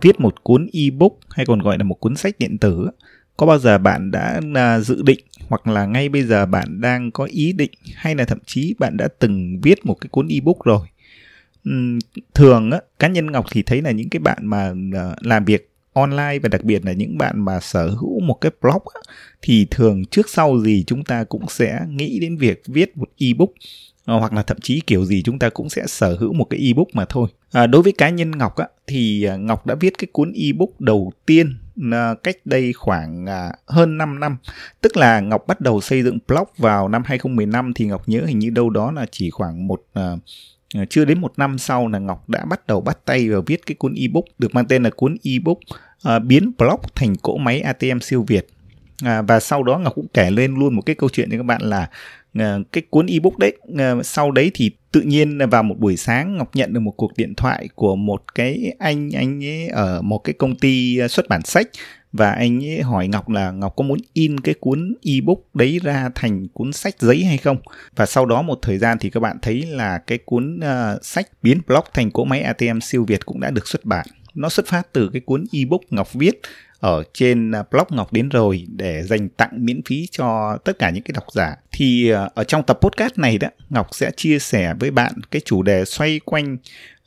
viết một cuốn ebook hay còn gọi là một cuốn sách điện tử có bao giờ bạn đã à, dự định hoặc là ngay bây giờ bạn đang có ý định hay là thậm chí bạn đã từng viết một cái cuốn ebook rồi? Thường á, cá nhân ngọc thì thấy là những cái bạn mà à, làm việc online và đặc biệt là những bạn mà sở hữu một cái blog á, thì thường trước sau gì chúng ta cũng sẽ nghĩ đến việc viết một ebook. Ờ, hoặc là thậm chí kiểu gì chúng ta cũng sẽ sở hữu một cái ebook mà thôi. À, đối với cá nhân Ngọc á, thì à, Ngọc đã viết cái cuốn ebook đầu tiên à, cách đây khoảng à, hơn 5 năm. Tức là Ngọc bắt đầu xây dựng blog vào năm 2015 thì Ngọc nhớ hình như đâu đó là chỉ khoảng một à, à, chưa đến một năm sau là Ngọc đã bắt đầu bắt tay vào viết cái cuốn ebook được mang tên là cuốn ebook à, biến blog thành cỗ máy ATM siêu việt à, và sau đó Ngọc cũng kể lên luôn một cái câu chuyện cho các bạn là Ờ, cái cuốn ebook đấy ờ, sau đấy thì tự nhiên vào một buổi sáng ngọc nhận được một cuộc điện thoại của một cái anh anh ấy ở một cái công ty ờ, xuất bản sách. Và anh ấy hỏi ngọc là ngọc có muốn in cái cuốn ebook đấy ra thành cuốn sách giấy hay không? Và sau đó một thời gian thì các bạn thấy là cái cuốn uh, sách biến blog thành cỗ máy atm siêu việt cũng đã được xuất bản. Nó xuất phát từ cái cuốn ebook ngọc viết ở trên à, blog Ngọc đến rồi để dành tặng miễn phí cho tất cả những cái độc giả. Thì à, ở trong tập podcast này đó, Ngọc sẽ chia sẻ với bạn cái chủ đề xoay quanh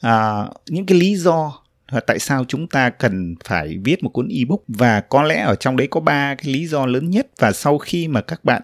à, những cái lý do tại sao chúng ta cần phải viết một cuốn ebook và có lẽ ở trong đấy có ba cái lý do lớn nhất và sau khi mà các bạn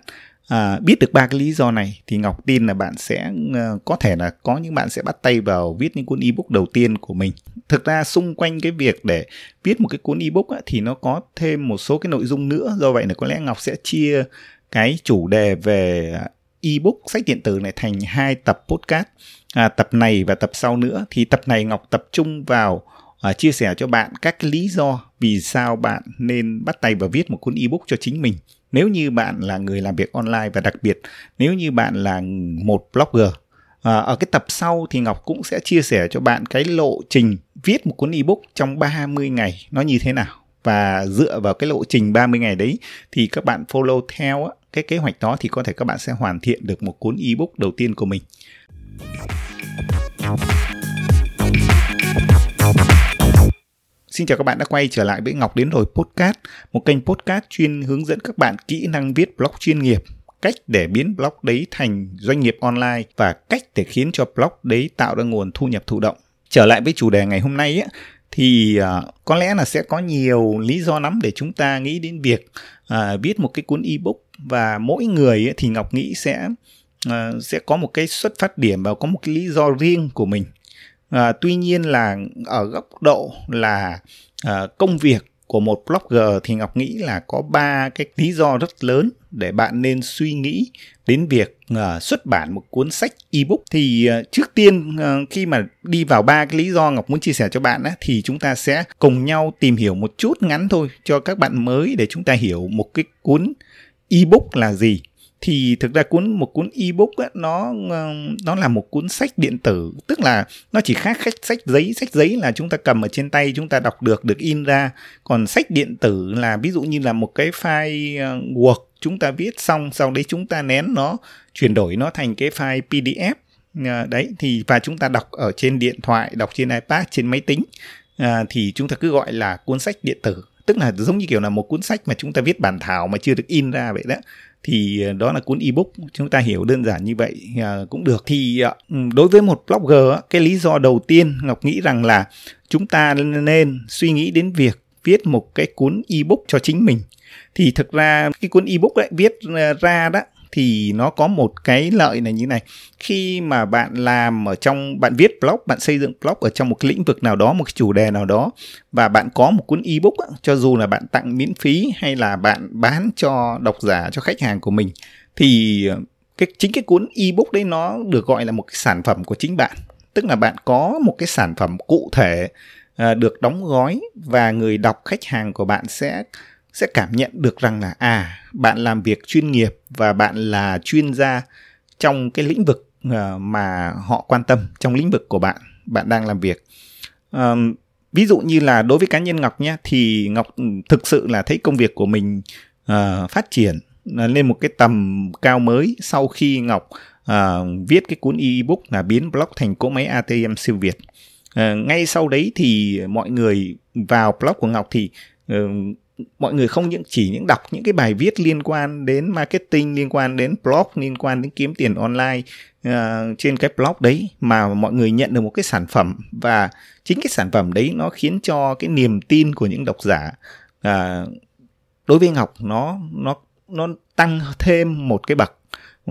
à, biết được ba cái lý do này thì ngọc tin là bạn sẽ uh, có thể là có những bạn sẽ bắt tay vào viết những cuốn ebook đầu tiên của mình. Thực ra xung quanh cái việc để viết một cái cuốn ebook á, thì nó có thêm một số cái nội dung nữa. Do vậy là có lẽ ngọc sẽ chia cái chủ đề về à, ebook sách điện tử này thành hai tập podcast à, tập này và tập sau nữa. Thì tập này ngọc tập trung vào à, chia sẻ cho bạn các cái lý do vì sao bạn nên bắt tay vào viết một cuốn ebook cho chính mình nếu như bạn là người làm việc online và đặc biệt nếu như bạn là một blogger À, ở cái tập sau thì Ngọc cũng sẽ chia sẻ cho bạn cái lộ trình viết một cuốn ebook trong 30 ngày nó như thế nào và dựa vào cái lộ trình 30 ngày đấy thì các bạn follow theo cái kế hoạch đó thì có thể các bạn sẽ hoàn thiện được một cuốn ebook đầu tiên của mình. Xin chào các bạn đã quay trở lại với Ngọc Đến Rồi Podcast, một kênh podcast chuyên hướng dẫn các bạn kỹ năng viết blog chuyên nghiệp, cách để biến blog đấy thành doanh nghiệp online và cách để khiến cho blog đấy tạo ra nguồn thu nhập thụ động. Trở lại với chủ đề ngày hôm nay ấy, thì uh, có lẽ là sẽ có nhiều lý do lắm để chúng ta nghĩ đến việc uh, viết một cái cuốn ebook và mỗi người ấy, thì Ngọc nghĩ sẽ uh, sẽ có một cái xuất phát điểm và có một cái lý do riêng của mình à, tuy nhiên là ở góc độ là à, công việc của một blogger thì ngọc nghĩ là có ba cái lý do rất lớn để bạn nên suy nghĩ đến việc uh, xuất bản một cuốn sách ebook. Thì uh, trước tiên uh, khi mà đi vào ba cái lý do ngọc muốn chia sẻ cho bạn á, thì chúng ta sẽ cùng nhau tìm hiểu một chút ngắn thôi cho các bạn mới để chúng ta hiểu một cái cuốn ebook là gì thì thực ra cuốn một cuốn ebook á, nó ờ, nó là một cuốn sách điện tử. Tức là nó chỉ khác khách sách giấy. Sách giấy là chúng ta cầm ở trên tay chúng ta đọc được được in ra. Còn sách điện tử là ví dụ như là một cái file ờ, word chúng ta viết xong sau đấy chúng ta nén nó chuyển đổi nó thành cái file pdf ờ, đấy thì và chúng ta đọc ở trên điện thoại đọc trên ipad trên máy tính. À, thì chúng ta cứ gọi là cuốn sách điện tử. Tức là giống như kiểu là một cuốn sách mà chúng ta viết bản thảo mà chưa được in ra vậy đó thì ờ, đó là cuốn ebook, chúng ta hiểu đơn giản như vậy à, cũng được. Thì ờ, đối với một blogger cái lý do đầu tiên ngọc nghĩ rằng là chúng ta nên suy nghĩ đến việc viết một cái cuốn ebook cho chính mình. Thì thực ra cái cuốn ebook ấy viết ờ, ra đó thì nó có một cái lợi là như này. Khi mà bạn làm ở trong, bạn viết blog, bạn xây dựng blog ở trong một cái lĩnh vực nào đó, một cái chủ đề nào đó, và bạn có một cuốn ebook cho dù là bạn tặng miễn phí hay là bạn bán cho độc giả, cho khách hàng của mình, thì ờ, cái, chính cái cuốn ebook đấy nó được gọi là một cái sản phẩm của chính bạn. Tức là bạn có một cái sản phẩm cụ thể ờ, được đóng gói và người đọc khách hàng của bạn sẽ sẽ cảm nhận được rằng là à bạn làm việc chuyên nghiệp và bạn là chuyên gia trong cái lĩnh vực ờ, mà họ quan tâm trong lĩnh vực của bạn bạn đang làm việc. À, ví dụ như là đối với cá nhân ngọc nhé thì ngọc thực sự là thấy công việc của mình uh, phát triển lên một cái tầm cao mới sau khi ngọc uh, viết cái cuốn ebook là biến blog thành cỗ máy atm siêu việt. Uh, ngay sau đấy thì mọi người vào blog của ngọc thì uh, mọi người không những chỉ những đọc những cái bài viết liên quan đến marketing liên quan đến blog liên quan đến kiếm tiền online uh, trên cái blog đấy mà mọi người nhận được một cái sản phẩm. Và chính cái sản phẩm đấy nó khiến cho cái niềm tin của những độc giả uh, đối với ngọc nó nó nó tăng thêm một cái bậc.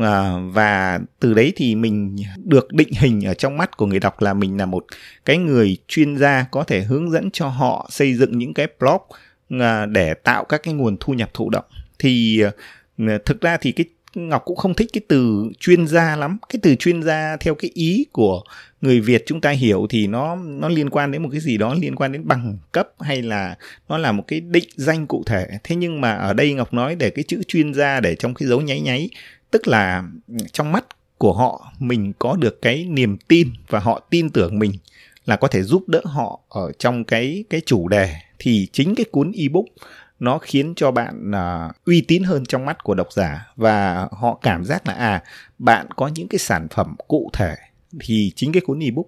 Uh, và từ đấy thì mình được định hình ở trong mắt của người đọc là mình là một cái người chuyên gia có thể hướng dẫn cho họ xây dựng những cái blog À, để tạo các cái nguồn thu nhập thụ động thì à, thực ra thì cái Ngọc cũng không thích cái từ chuyên gia lắm. Cái từ chuyên gia theo cái ý của người Việt chúng ta hiểu thì nó nó liên quan đến một cái gì đó, liên quan đến bằng cấp hay là nó là một cái định danh cụ thể. Thế nhưng mà ở đây Ngọc nói để cái chữ chuyên gia để trong cái dấu nháy nháy, tức là trong mắt của họ mình có được cái niềm tin và họ tin tưởng mình là có thể giúp đỡ họ ở trong cái cái chủ đề thì chính cái cuốn ebook nó khiến cho bạn uh, uy tín hơn trong mắt của độc giả. Và họ cảm giác là à bạn có những cái sản phẩm cụ thể. Thì chính cái cuốn ebook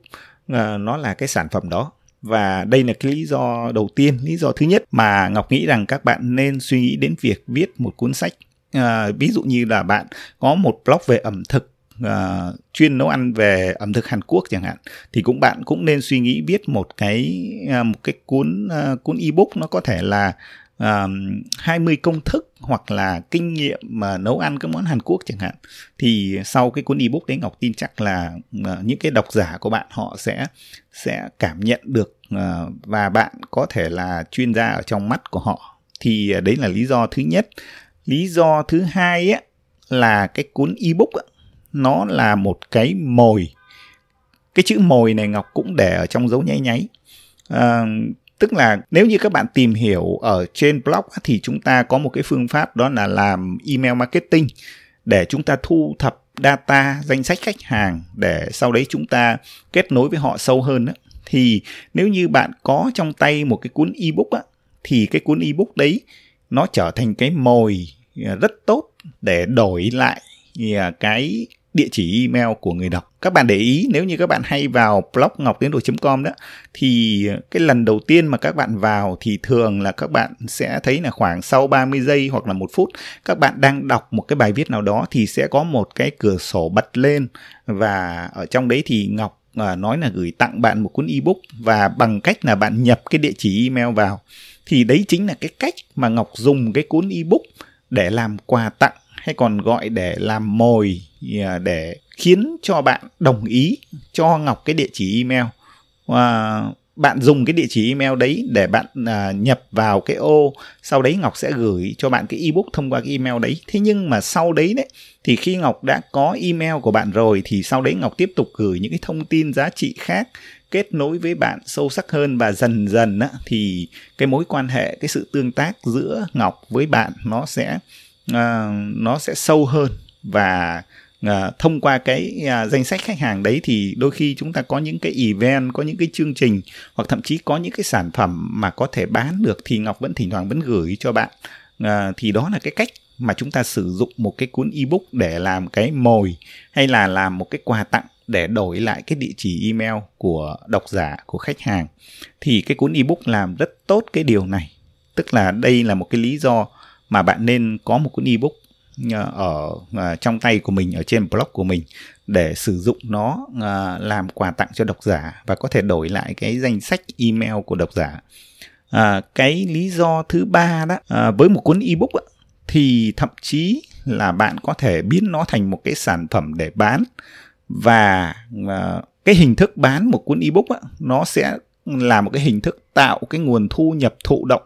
uh, nó là cái sản phẩm đó. Và đây là cái lý do đầu tiên lý do thứ nhất mà ngọc nghĩ rằng các bạn nên suy nghĩ đến việc viết một cuốn sách. À, ví dụ như là bạn có một blog về ẩm thực uh, chuyên nấu ăn về ẩm thực Hàn Quốc chẳng hạn thì cũng bạn cũng nên suy nghĩ viết một cái uh, một cái cuốn uh, cuốn ebook nó có thể là uh, 20 công thức hoặc là kinh nghiệm mà nấu ăn các món Hàn Quốc chẳng hạn. Thì sau cái cuốn ebook đấy Ngọc tin chắc là uh, những cái độc giả của bạn họ sẽ sẽ cảm nhận được uh, và bạn có thể là chuyên gia ở trong mắt của họ. Thì uh, đấy là lý do thứ nhất. Lý do thứ hai á là cái cuốn ebook á, nó là một cái mồi. Cái chữ mồi này ngọc cũng để ở trong dấu nháy nháy. À, tức là nếu như các bạn tìm hiểu ở trên blog thì chúng ta có một cái phương pháp đó là làm email marketing để chúng ta thu thập data danh sách khách hàng để sau đấy chúng ta kết nối với họ sâu hơn thì nếu như bạn có trong tay một cái cuốn ebook á thì cái cuốn ebook đấy nó trở thành cái mồi à, rất tốt để đổi lại à, cái địa chỉ email của người đọc. Các bạn để ý nếu như các bạn hay vào blog ngọc tiến com đó thì cái lần đầu tiên mà các bạn vào thì thường là các bạn sẽ thấy là khoảng sau 30 giây hoặc là một phút các bạn đang đọc một cái bài viết nào đó thì sẽ có một cái cửa sổ bật lên và ở trong đấy thì Ngọc à, nói là gửi tặng bạn một cuốn ebook và bằng cách là bạn nhập cái địa chỉ email vào thì đấy chính là cái cách mà Ngọc dùng cái cuốn ebook để làm quà tặng hay còn gọi để làm mồi à, để khiến cho bạn đồng ý cho Ngọc cái địa chỉ email. Và bạn dùng cái địa chỉ email đấy để bạn à, nhập vào cái ô sau đấy Ngọc sẽ gửi cho bạn cái ebook thông qua cái email đấy. Thế nhưng mà sau đấy đấy thì khi Ngọc đã có email của bạn rồi thì sau đấy Ngọc tiếp tục gửi những cái thông tin giá trị khác kết nối với bạn sâu sắc hơn và dần dần á, thì cái mối quan hệ cái sự tương tác giữa ngọc với bạn nó sẽ uh, nó sẽ sâu hơn và uh, thông qua cái uh, danh sách khách hàng đấy thì đôi khi chúng ta có những cái event có những cái chương trình hoặc thậm chí có những cái sản phẩm mà có thể bán được thì ngọc vẫn thỉnh thoảng vẫn gửi cho bạn. Uh, thì đó là cái cách mà chúng ta sử dụng một cái cuốn ebook để làm cái mồi hay là làm một cái quà tặng để đổi lại cái địa chỉ email của độc giả của khách hàng. Thì cái cuốn ebook làm rất tốt cái điều này. Tức là đây là một cái lý do mà bạn nên có một cuốn ebook ờ, ở ờ, trong tay của mình ở trên blog của mình để sử dụng nó ờ, làm quà tặng cho độc giả và có thể đổi lại cái danh sách email của độc giả. À, cái lý do thứ ba đó à, với một cuốn ebook á, thì thậm chí là bạn có thể biến nó thành một cái sản phẩm để bán và à, cái hình thức bán một cuốn ebook á, nó sẽ là một cái hình thức tạo cái nguồn thu nhập thụ động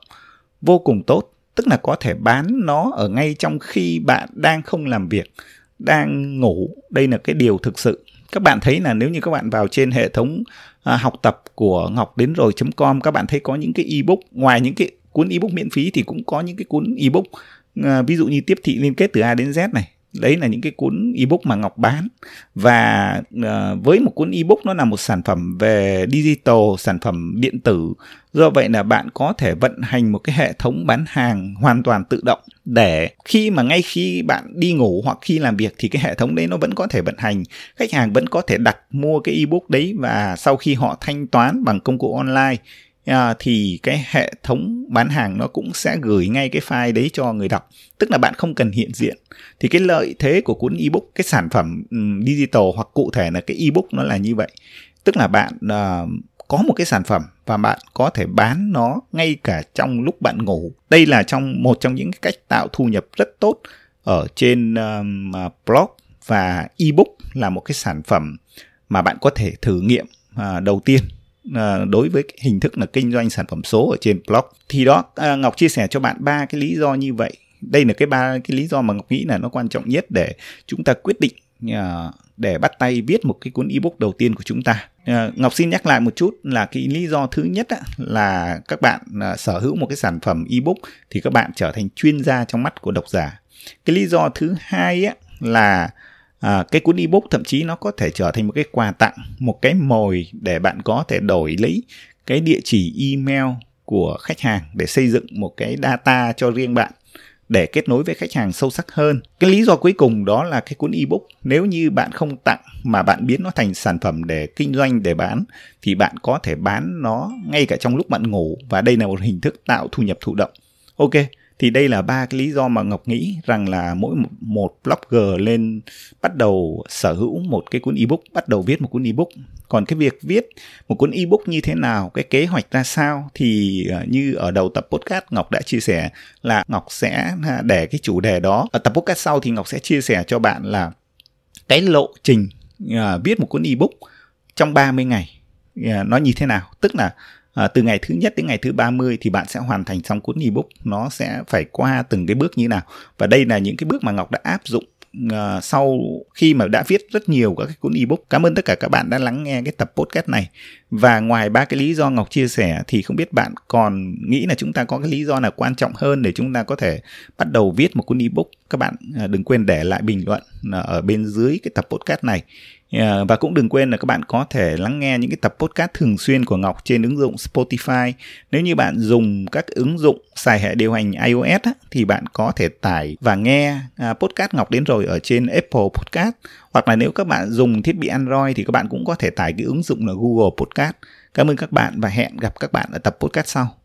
vô cùng tốt tức là có thể bán nó ở ngay trong khi bạn đang không làm việc đang ngủ. Đây là cái điều thực sự. Các bạn thấy là nếu như các bạn vào trên hệ thống à, học tập của ngọc đến rồi com các bạn thấy có những cái ebook. Ngoài những cái cuốn ebook miễn phí thì cũng có những cái cuốn ebook à, ví dụ như tiếp thị liên kết từ a đến z này đấy là những cái cuốn ebook mà ngọc bán. Và uh, với một cuốn ebook nó là một sản phẩm về digital sản phẩm điện tử. Do vậy là bạn có thể vận hành một cái hệ thống bán hàng hoàn toàn tự động để khi mà ngay khi bạn đi ngủ hoặc khi làm việc thì cái hệ thống đấy nó vẫn có thể vận hành. Khách hàng vẫn có thể đặt mua cái ebook đấy và sau khi họ thanh toán bằng công cụ online à, thì cái hệ thống bán hàng nó cũng sẽ gửi ngay cái file đấy cho người đọc. Tức là bạn không cần hiện diện. Thì cái lợi thế của cuốn ebook cái sản phẩm um, digital hoặc cụ thể là cái ebook nó là như vậy. Tức là bạn uh, có một cái sản phẩm và bạn có thể bán nó ngay cả trong lúc bạn ngủ. Đây là trong một trong những cách tạo thu nhập rất tốt ở trên um, blog và ebook là một cái sản phẩm mà bạn có thể thử nghiệm uh, đầu tiên. À, đối với hình thức là kinh doanh sản phẩm số ở trên blog thì đó à, ngọc chia sẻ cho bạn ba cái lý do như vậy đây là cái ba cái lý do mà ngọc nghĩ là nó quan trọng nhất để chúng ta quyết định à, để bắt tay viết một cái cuốn ebook đầu tiên của chúng ta. Ngọc xin nhắc lại một chút là cái lý do thứ nhất là các bạn sở hữu một cái sản phẩm ebook thì các bạn trở thành chuyên gia trong mắt của độc giả. Cái lý do thứ hai là à, cái cuốn ebook thậm chí nó có thể trở thành một cái quà tặng một cái mồi để bạn có thể đổi lấy cái địa chỉ email của khách hàng để xây dựng một cái data cho riêng bạn để kết nối với khách hàng sâu sắc hơn. Cái lý do cuối cùng đó là cái cuốn ebook nếu như bạn không tặng mà bạn biến nó thành sản phẩm để kinh doanh để bán thì bạn có thể bán nó ngay cả trong lúc bạn ngủ và đây là một hình thức tạo thu nhập thụ động. Ok, thì đây là ba cái lý do mà ngọc nghĩ rằng là mỗi một blogger lên bắt đầu sở hữu một cái cuốn ebook bắt đầu viết một cuốn ebook. Còn cái việc viết một cuốn ebook như thế nào cái kế hoạch ra sao thì ờ, như ở đầu tập podcast ngọc đã chia sẻ là ngọc sẽ à, để cái chủ đề đó. Ở tập podcast sau thì ngọc sẽ chia sẻ cho bạn là cái lộ trình uh, viết một cuốn ebook trong 30 ngày uh, nó như thế nào. Tức là à, từ ngày thứ nhất đến ngày thứ 30 thì bạn sẽ hoàn thành xong cuốn ebook nó sẽ phải qua từng cái bước như nào và đây là những cái bước mà Ngọc đã áp dụng uh, sau khi mà đã viết rất nhiều các cái cuốn ebook. Cảm ơn tất cả các bạn đã lắng nghe cái tập podcast này. Và ngoài ba cái lý do Ngọc chia sẻ thì không biết bạn còn nghĩ là chúng ta có cái lý do nào quan trọng hơn để chúng ta có thể bắt đầu viết một cuốn ebook. Các bạn uh, đừng quên để lại bình luận uh, ở bên dưới cái tập podcast này Yeah, và cũng đừng quên là các bạn có thể lắng nghe những cái tập podcast thường xuyên của Ngọc trên ứng dụng Spotify. Nếu như bạn dùng các ứng dụng xài hệ điều hành iOS á, thì bạn có thể tải và nghe à, podcast Ngọc đến rồi ở trên Apple Podcast. Hoặc là nếu các bạn dùng thiết bị Android thì các bạn cũng có thể tải cái ứng dụng là Google Podcast. Cảm ơn các bạn và hẹn gặp các bạn ở tập podcast sau.